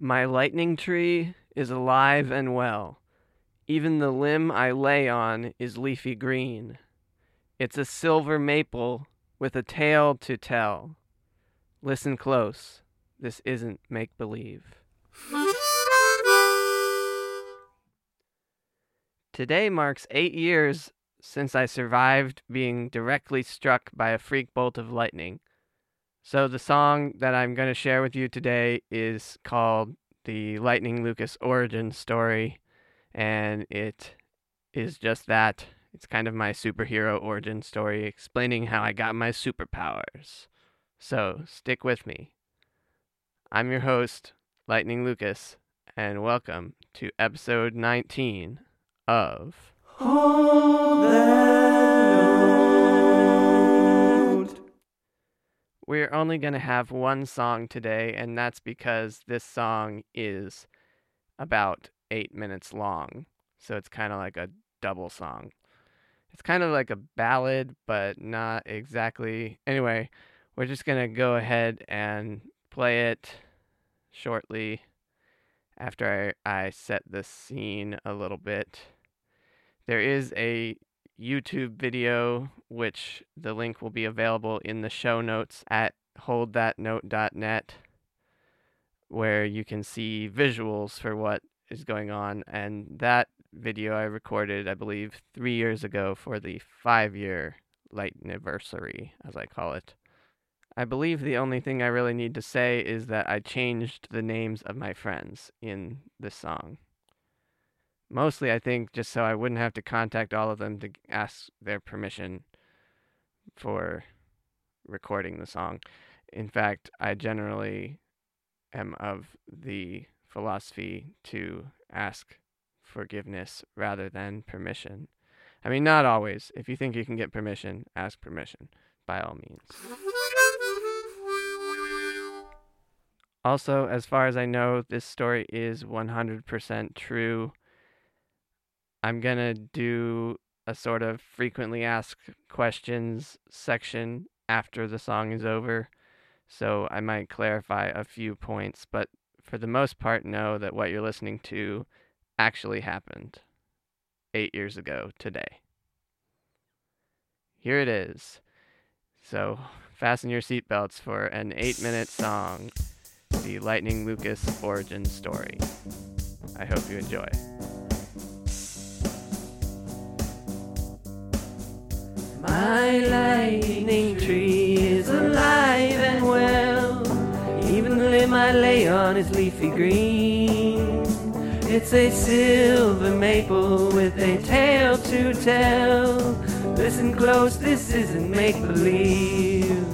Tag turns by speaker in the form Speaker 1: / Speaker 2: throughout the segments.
Speaker 1: My lightning tree is alive and well. Even the limb I lay on is leafy green. It's a silver maple with a tale to tell. Listen close. This isn't make believe. Today marks eight years since I survived being directly struck by a freak bolt of lightning. So, the song that I'm going to share with you today is called The Lightning Lucas Origin Story, and it is just that. It's kind of my superhero origin story explaining how I got my superpowers. So, stick with me. I'm your host, Lightning Lucas, and welcome to episode 19 of Hold We're only going to have one song today, and that's because this song is about eight minutes long. So it's kind of like a double song. It's kind of like a ballad, but not exactly. Anyway, we're just going to go ahead and play it shortly after I, I set the scene a little bit. There is a YouTube video, which the link will be available in the show notes at holdthatnote.net, where you can see visuals for what is going on. And that video I recorded, I believe, three years ago for the five year light anniversary, as I call it. I believe the only thing I really need to say is that I changed the names of my friends in this song. Mostly, I think, just so I wouldn't have to contact all of them to ask their permission for recording the song. In fact, I generally am of the philosophy to ask forgiveness rather than permission. I mean, not always. If you think you can get permission, ask permission, by all means. Also, as far as I know, this story is 100% true. I'm going to do a sort of frequently asked questions section after the song is over. So I might clarify a few points, but for the most part, know that what you're listening to actually happened eight years ago today. Here it is. So fasten your seatbelts for an eight minute song The Lightning Lucas Origin Story. I hope you enjoy. My lightning tree is alive and well. Even the limb I lay on is leafy green. It's a silver maple with a tale to tell. Listen close, this isn't make believe.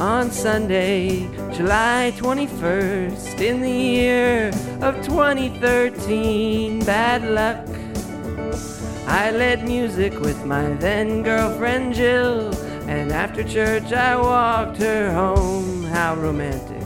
Speaker 1: On Sunday, July 21st, in the year of 2013, bad luck I led music with my then girlfriend Jill, and after church I walked her home. How romantic.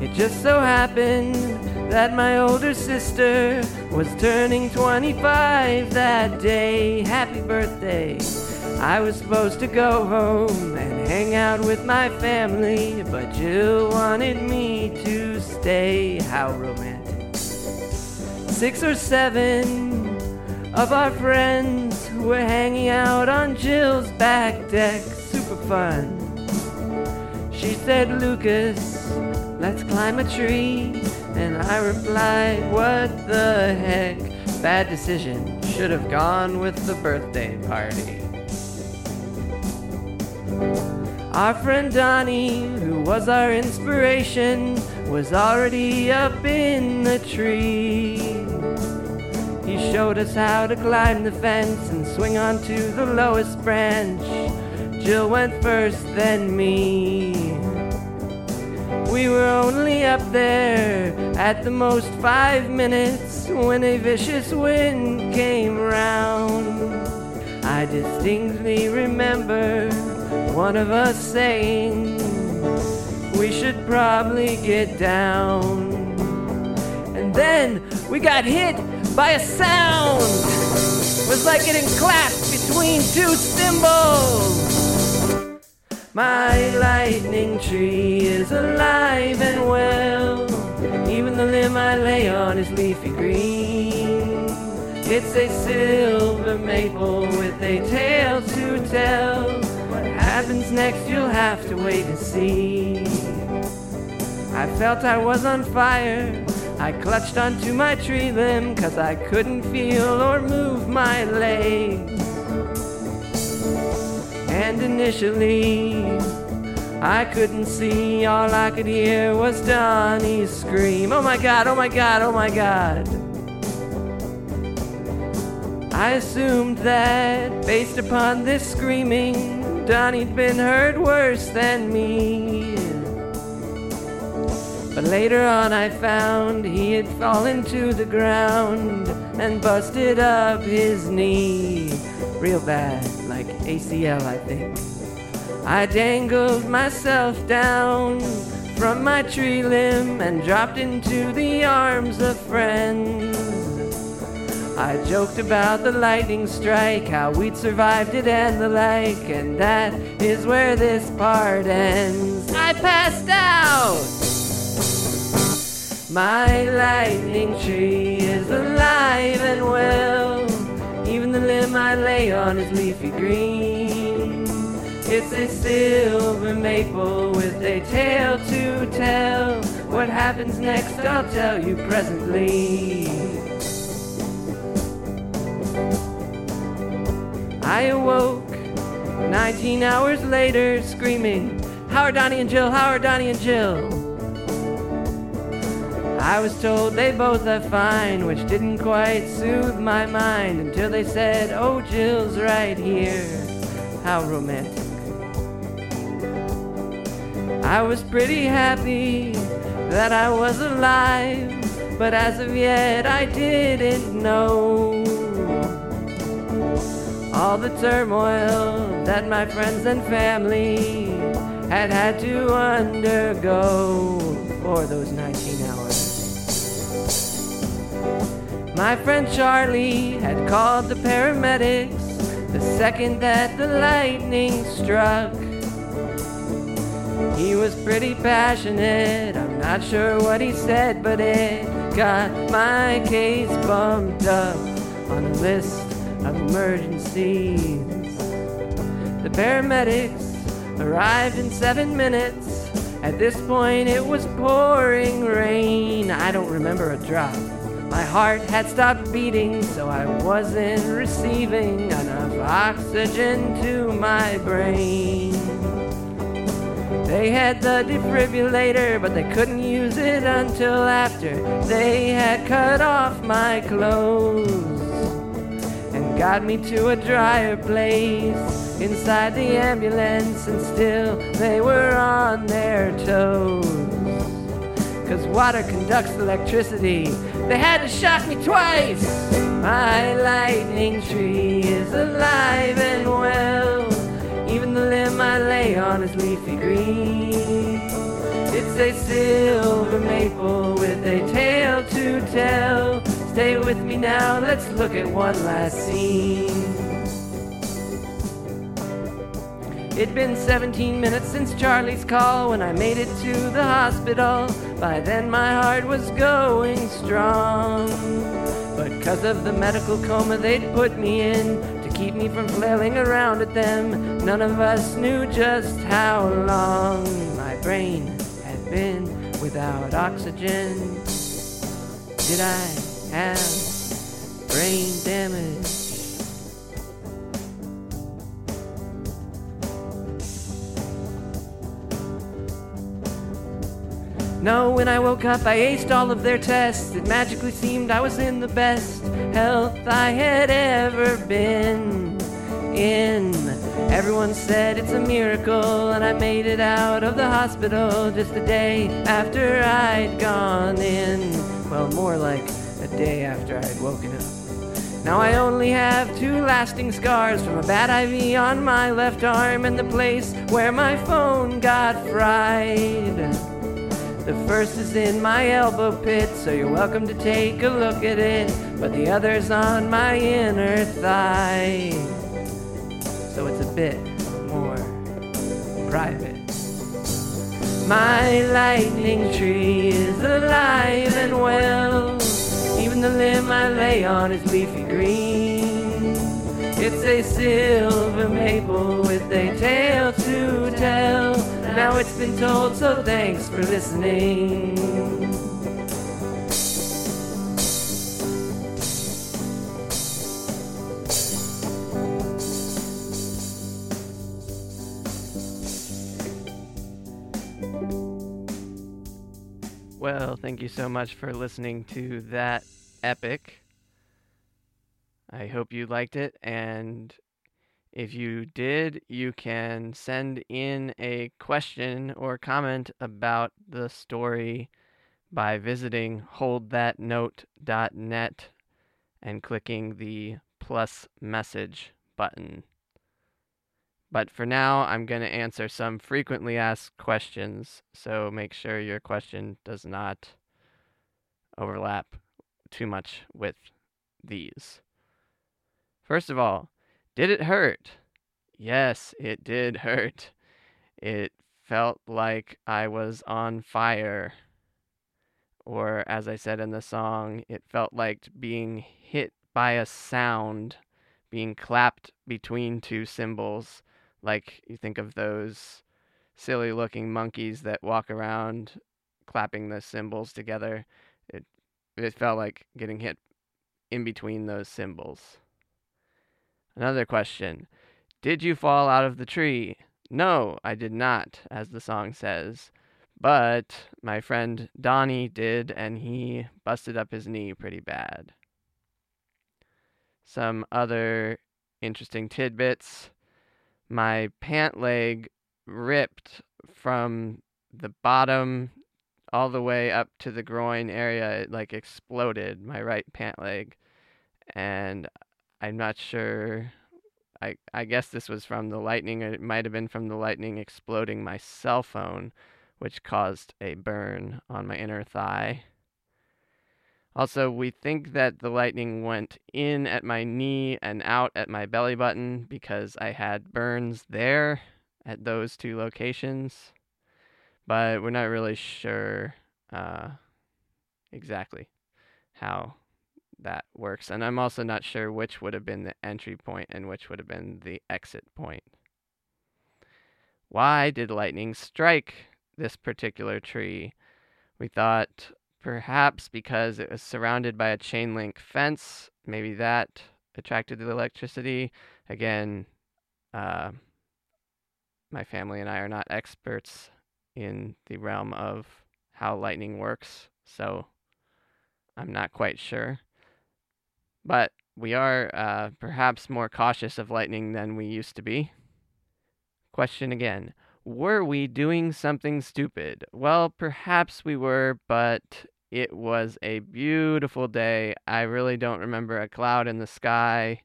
Speaker 1: It just so happened that my older sister was turning 25 that day. Happy birthday. I was supposed to go home and hang out with my family, but Jill wanted me to stay. How romantic. Six or seven of our friends who were hanging out on Jill's back deck. Super fun. She said, Lucas, let's climb a tree. And I replied, What the heck? Bad decision. Should have gone with the birthday party. Our friend Donnie, who was our inspiration, was already up in the tree. He showed us how to climb the fence and swing onto the lowest branch. Jill went first, then me. We were only up there at the most five minutes when a vicious wind came round. I distinctly remember one of us saying, We should probably get down. And then we got hit by a sound. Was like getting clapped between two cymbals. My lightning tree is alive and well. Even the limb I lay on is leafy green. It's a silver maple with a tale to tell. What happens next, you'll have to wait and see. I felt I was on fire. I clutched onto my tree limb cause I couldn't feel or move my legs. And initially, I couldn't see, all I could hear was Donnie's scream. Oh my god, oh my god, oh my god. I assumed that, based upon this screaming, Donnie'd been hurt worse than me. But later on, I found he had fallen to the ground and busted up his knee. Real bad, like ACL, I think. I dangled myself down from my tree limb and dropped into the arms of friends. I joked about the lightning strike, how we'd survived it and the like, and that is where this part ends. I passed out! My lightning tree is alive and well. Even the limb I lay on is leafy green. It's a silver maple with a tale to tell. What happens next, I'll tell you presently. I awoke 19 hours later screaming, How are Donnie and Jill? How are Donnie and Jill? I was told they both are fine, which didn't quite soothe my mind until they said, Oh, Jill's right here. How romantic. I was pretty happy that I was alive, but as of yet I didn't know all the turmoil that my friends and family had had to undergo for those 19 My friend Charlie had called the paramedics the second that the lightning struck. He was pretty passionate, I'm not sure what he said, but it got my case bumped up on a list of emergencies. The paramedics arrived in seven minutes. At this point, it was pouring rain. I don't remember a drop. My heart had stopped beating, so I wasn't receiving enough oxygen to my brain. They had the defibrillator, but they couldn't use it until after they had cut off my clothes and got me to a drier place inside the ambulance, and still they were on their toes. Cause water conducts electricity. They had to shock me twice. My lightning tree is alive and well. Even the limb I lay on is leafy green. It's a silver maple with a tale to tell. Stay with me now, let's look at one last scene. It'd been 17 minutes since Charlie's call when I made it to the hospital. By then my heart was going strong. But cause of the medical coma they'd put me in to keep me from flailing around at them, none of us knew just how long my brain had been without oxygen. Did I have brain damage? No, when I woke up, I aced all of their tests. It magically seemed I was in the best health I had ever been in. Everyone said it's a miracle, and I made it out of the hospital just a day after I'd gone in. Well, more like a day after I'd woken up. Now I only have two lasting scars from a bad IV on my left arm and the place where my phone got fried. The first is in my elbow pit, so you're welcome to take a look at it. But the other's on my inner thigh, so it's a bit more private. My lightning tree is alive and well. Even the limb I lay on is leafy green. It's a silver maple with a tale to tell. Now it's been told, so thanks for listening. Well, thank you so much for listening to that epic. I hope you liked it, and if you did, you can send in a question or comment about the story by visiting holdthatnote.net and clicking the plus message button. But for now, I'm going to answer some frequently asked questions, so make sure your question does not overlap too much with these. First of all, did it hurt? Yes, it did hurt. It felt like I was on fire. Or, as I said in the song, it felt like being hit by a sound, being clapped between two cymbals like you think of those silly looking monkeys that walk around clapping the cymbals together. It it felt like getting hit in between those cymbals. Another question. Did you fall out of the tree? No, I did not, as the song says. But my friend Donnie did, and he busted up his knee pretty bad. Some other interesting tidbits my pant leg ripped from the bottom all the way up to the groin area. It like exploded my right pant leg, and I'm not sure. I I guess this was from the lightning, or it might have been from the lightning exploding my cell phone, which caused a burn on my inner thigh. Also, we think that the lightning went in at my knee and out at my belly button because I had burns there at those two locations. But we're not really sure uh, exactly how that works. And I'm also not sure which would have been the entry point and which would have been the exit point. Why did lightning strike this particular tree? We thought Perhaps because it was surrounded by a chain link fence. Maybe that attracted the electricity. Again, uh, my family and I are not experts in the realm of how lightning works, so I'm not quite sure. But we are uh, perhaps more cautious of lightning than we used to be. Question again were we doing something stupid? Well, perhaps we were, but it was a beautiful day. I really don't remember a cloud in the sky,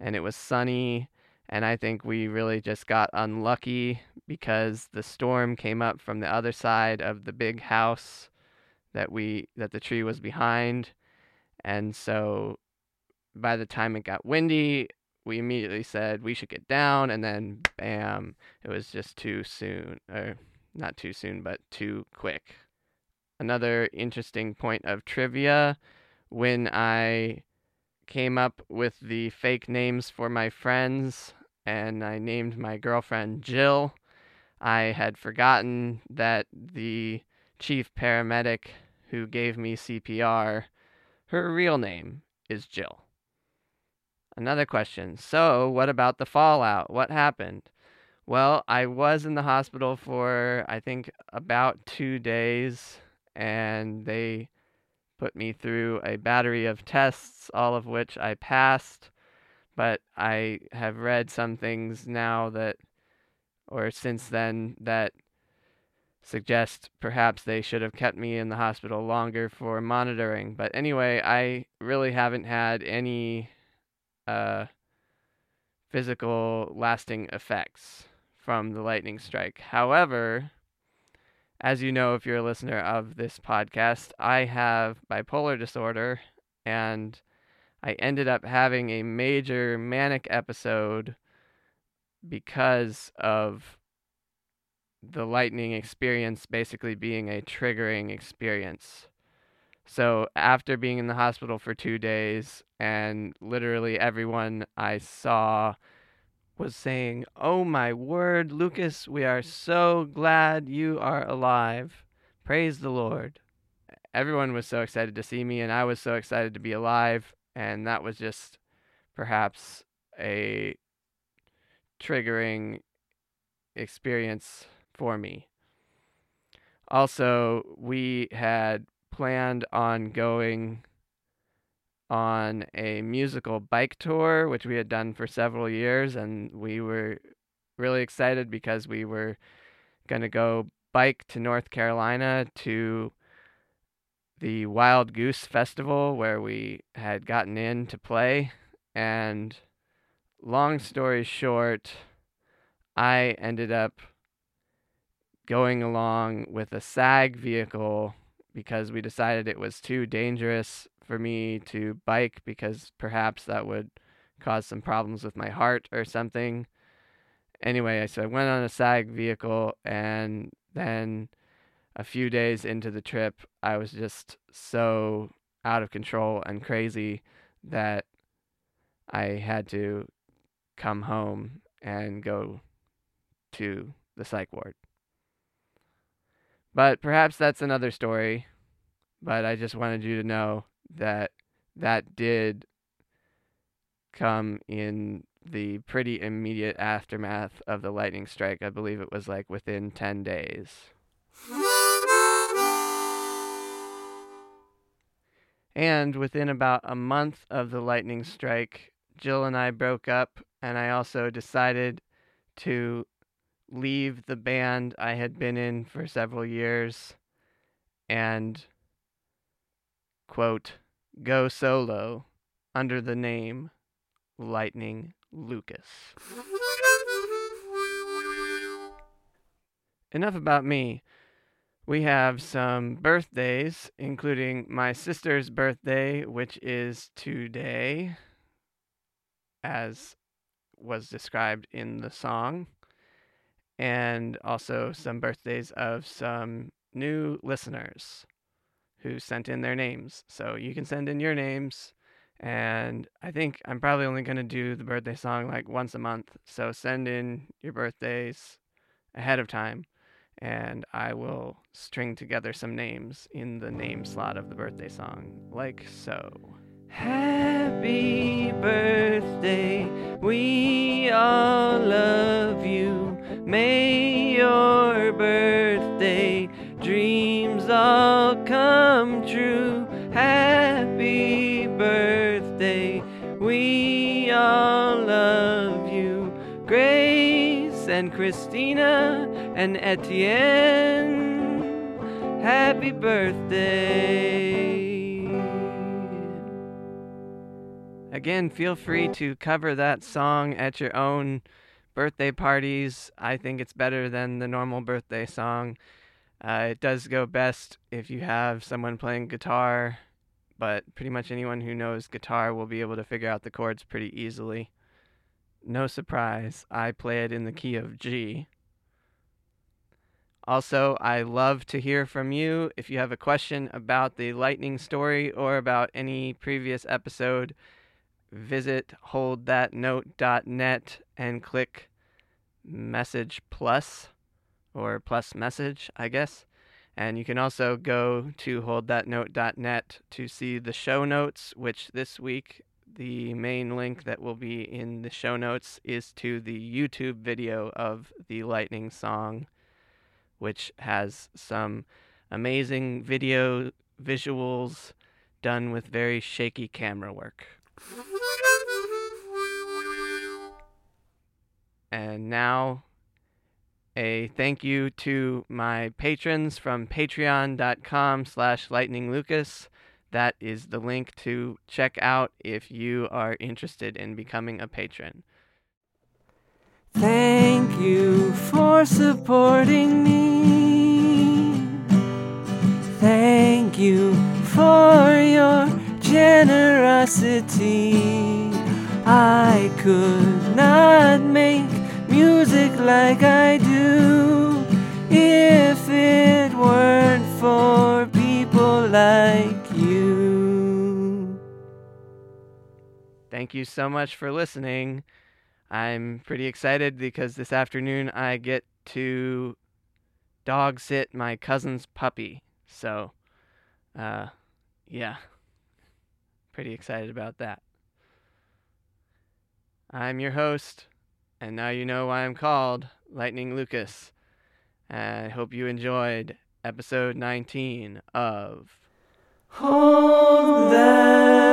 Speaker 1: and it was sunny. And I think we really just got unlucky because the storm came up from the other side of the big house that we that the tree was behind. And so by the time it got windy, we immediately said we should get down, and then bam, it was just too soon, or not too soon, but too quick. Another interesting point of trivia when I came up with the fake names for my friends and I named my girlfriend Jill, I had forgotten that the chief paramedic who gave me CPR, her real name is Jill. Another question. So, what about the fallout? What happened? Well, I was in the hospital for, I think, about two days, and they put me through a battery of tests, all of which I passed. But I have read some things now that, or since then, that suggest perhaps they should have kept me in the hospital longer for monitoring. But anyway, I really haven't had any uh, physical lasting effects from the lightning strike. However, as you know, if you're a listener of this podcast, I have bipolar disorder and I ended up having a major manic episode because of the lightning experience basically being a triggering experience. So after being in the hospital for two days, and literally everyone I saw was saying, Oh my word, Lucas, we are mm. so glad you are alive. Praise the Lord. Everyone was so excited to see me, and I was so excited to be alive. And that was just perhaps a triggering experience for me. Also, we had planned on going on a musical bike tour, which we had done for several years, and we were really excited because we were going to go bike to North Carolina to the Wild Goose Festival where we had gotten in to play. And long story short, I ended up going along with a SAG vehicle because we decided it was too dangerous for me to bike because perhaps that would cause some problems with my heart or something. Anyway, so I went on a SAG vehicle and then a few days into the trip, I was just so out of control and crazy that I had to come home and go to the psych ward. But perhaps that's another story. But I just wanted you to know that that did come in the pretty immediate aftermath of the lightning strike. I believe it was like within 10 days. And within about a month of the lightning strike, Jill and I broke up, and I also decided to leave the band I had been in for several years and, quote, go solo under the name Lightning Lucas. Enough about me. We have some birthdays, including my sister's birthday, which is today, as was described in the song and also some birthdays of some new listeners who sent in their names. So you can send in your names. And I think I'm probably only going to do the birthday song like once a month. So send in your birthdays ahead of time. And I will string together some names in the name slot of the birthday song, like so. Happy birthday, we all love you. May your birthday dreams all come true. Happy birthday, we all love you. Grace and Christina and Etienne, happy birthday. Again, feel free to cover that song at your own birthday parties, I think it's better than the normal birthday song. Uh, it does go best if you have someone playing guitar, but pretty much anyone who knows guitar will be able to figure out the chords pretty easily. No surprise, I play it in the key of G. Also, I love to hear from you. If you have a question about the lightning story or about any previous episode, visit holdthatnote.net and click message plus or plus message, I guess. And you can also go to holdthatnote.net to see the show notes, which this week the main link that will be in the show notes is to the YouTube video of the Lightning song, which has some amazing video visuals done with very shaky camera work. And now, a thank you to my patrons from patreon.com slash lightninglucas. That is the link to check out if you are interested in becoming a patron. Thank you for supporting me. Thank you for your generosity. I could not make music like I do if it weren't
Speaker 2: for people like you.
Speaker 1: Thank you so much for listening. I'm pretty excited because this afternoon I get to dog sit my cousin's puppy. So, uh, yeah, pretty excited about that. I'm your host, and now you know why I'm called Lightning Lucas. I hope you enjoyed episode 19 of
Speaker 2: Hold that.